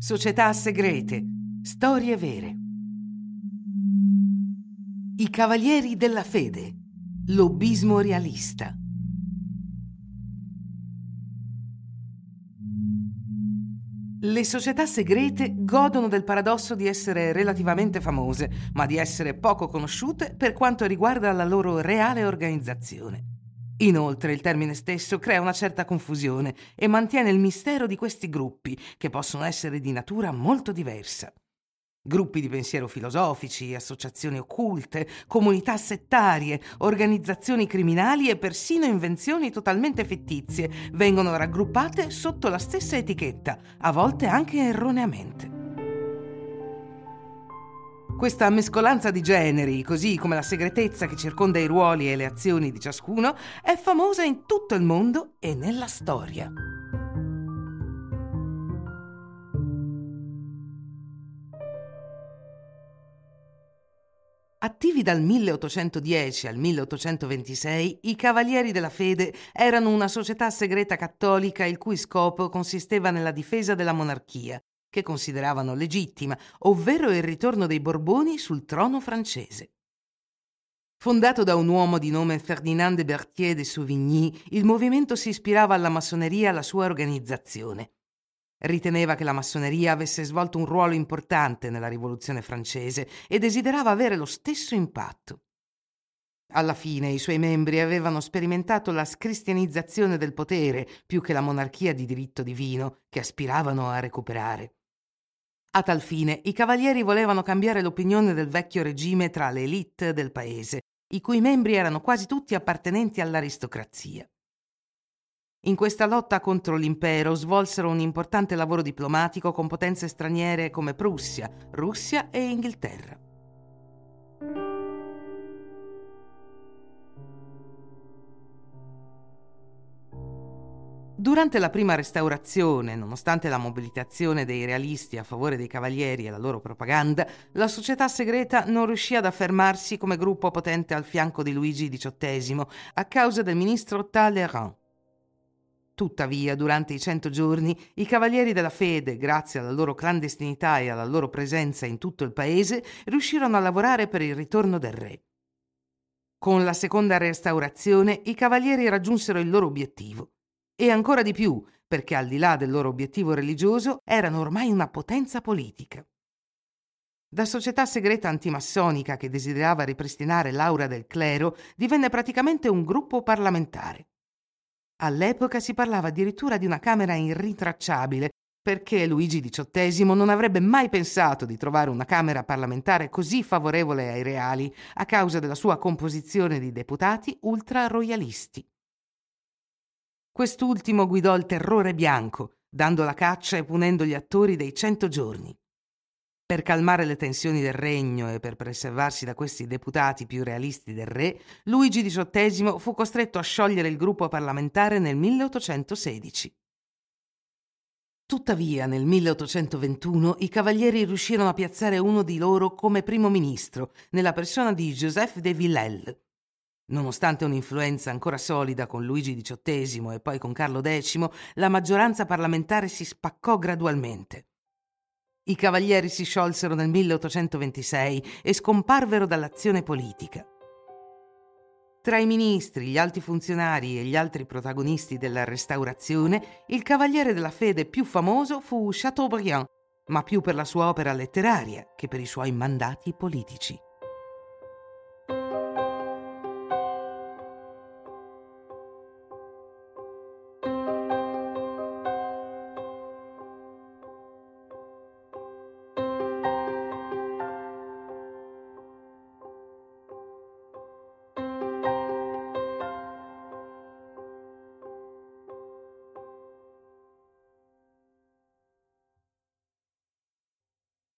Società segrete. Storie vere. I Cavalieri della Fede. Lobbismo realista. Le società segrete godono del paradosso di essere relativamente famose, ma di essere poco conosciute per quanto riguarda la loro reale organizzazione. Inoltre il termine stesso crea una certa confusione e mantiene il mistero di questi gruppi, che possono essere di natura molto diversa. Gruppi di pensiero filosofici, associazioni occulte, comunità settarie, organizzazioni criminali e persino invenzioni totalmente fittizie vengono raggruppate sotto la stessa etichetta, a volte anche erroneamente. Questa mescolanza di generi, così come la segretezza che circonda i ruoli e le azioni di ciascuno, è famosa in tutto il mondo e nella storia. Attivi dal 1810 al 1826, i Cavalieri della Fede erano una società segreta cattolica il cui scopo consisteva nella difesa della monarchia, che consideravano legittima, ovvero il ritorno dei Borboni sul trono francese. Fondato da un uomo di nome Ferdinand de Berthier de Sauvigny, il movimento si ispirava alla massoneria e alla sua organizzazione. Riteneva che la massoneria avesse svolto un ruolo importante nella rivoluzione francese e desiderava avere lo stesso impatto. Alla fine i suoi membri avevano sperimentato la scristianizzazione del potere più che la monarchia di diritto divino che aspiravano a recuperare. A tal fine i cavalieri volevano cambiare l'opinione del vecchio regime tra le élite del paese, i cui membri erano quasi tutti appartenenti all'aristocrazia. In questa lotta contro l'impero svolsero un importante lavoro diplomatico con potenze straniere come Prussia, Russia e Inghilterra. Durante la prima restaurazione, nonostante la mobilitazione dei realisti a favore dei cavalieri e la loro propaganda, la società segreta non riuscì ad affermarsi come gruppo potente al fianco di Luigi XVIII a causa del ministro Talleyrand. Tuttavia, durante i cento giorni, i Cavalieri della Fede, grazie alla loro clandestinità e alla loro presenza in tutto il paese, riuscirono a lavorare per il ritorno del re. Con la seconda restaurazione, i Cavalieri raggiunsero il loro obiettivo. E ancora di più, perché al di là del loro obiettivo religioso, erano ormai una potenza politica. Da società segreta antimassonica che desiderava ripristinare l'aura del clero, divenne praticamente un gruppo parlamentare. All'epoca si parlava addirittura di una Camera irritracciabile, perché Luigi XVIII non avrebbe mai pensato di trovare una Camera parlamentare così favorevole ai reali a causa della sua composizione di deputati ultra-royalisti. Quest'ultimo guidò il terrore bianco, dando la caccia e punendo gli attori dei cento giorni. Per calmare le tensioni del regno e per preservarsi da questi deputati più realisti del re, Luigi XVIII fu costretto a sciogliere il gruppo parlamentare nel 1816. Tuttavia, nel 1821 i cavalieri riuscirono a piazzare uno di loro come primo ministro, nella persona di Joseph de Villèle. Nonostante un'influenza ancora solida con Luigi XVIII e poi con Carlo X, la maggioranza parlamentare si spaccò gradualmente. I cavalieri si sciolsero nel 1826 e scomparvero dall'azione politica. Tra i ministri, gli alti funzionari e gli altri protagonisti della restaurazione, il cavaliere della fede più famoso fu Chateaubriand, ma più per la sua opera letteraria che per i suoi mandati politici.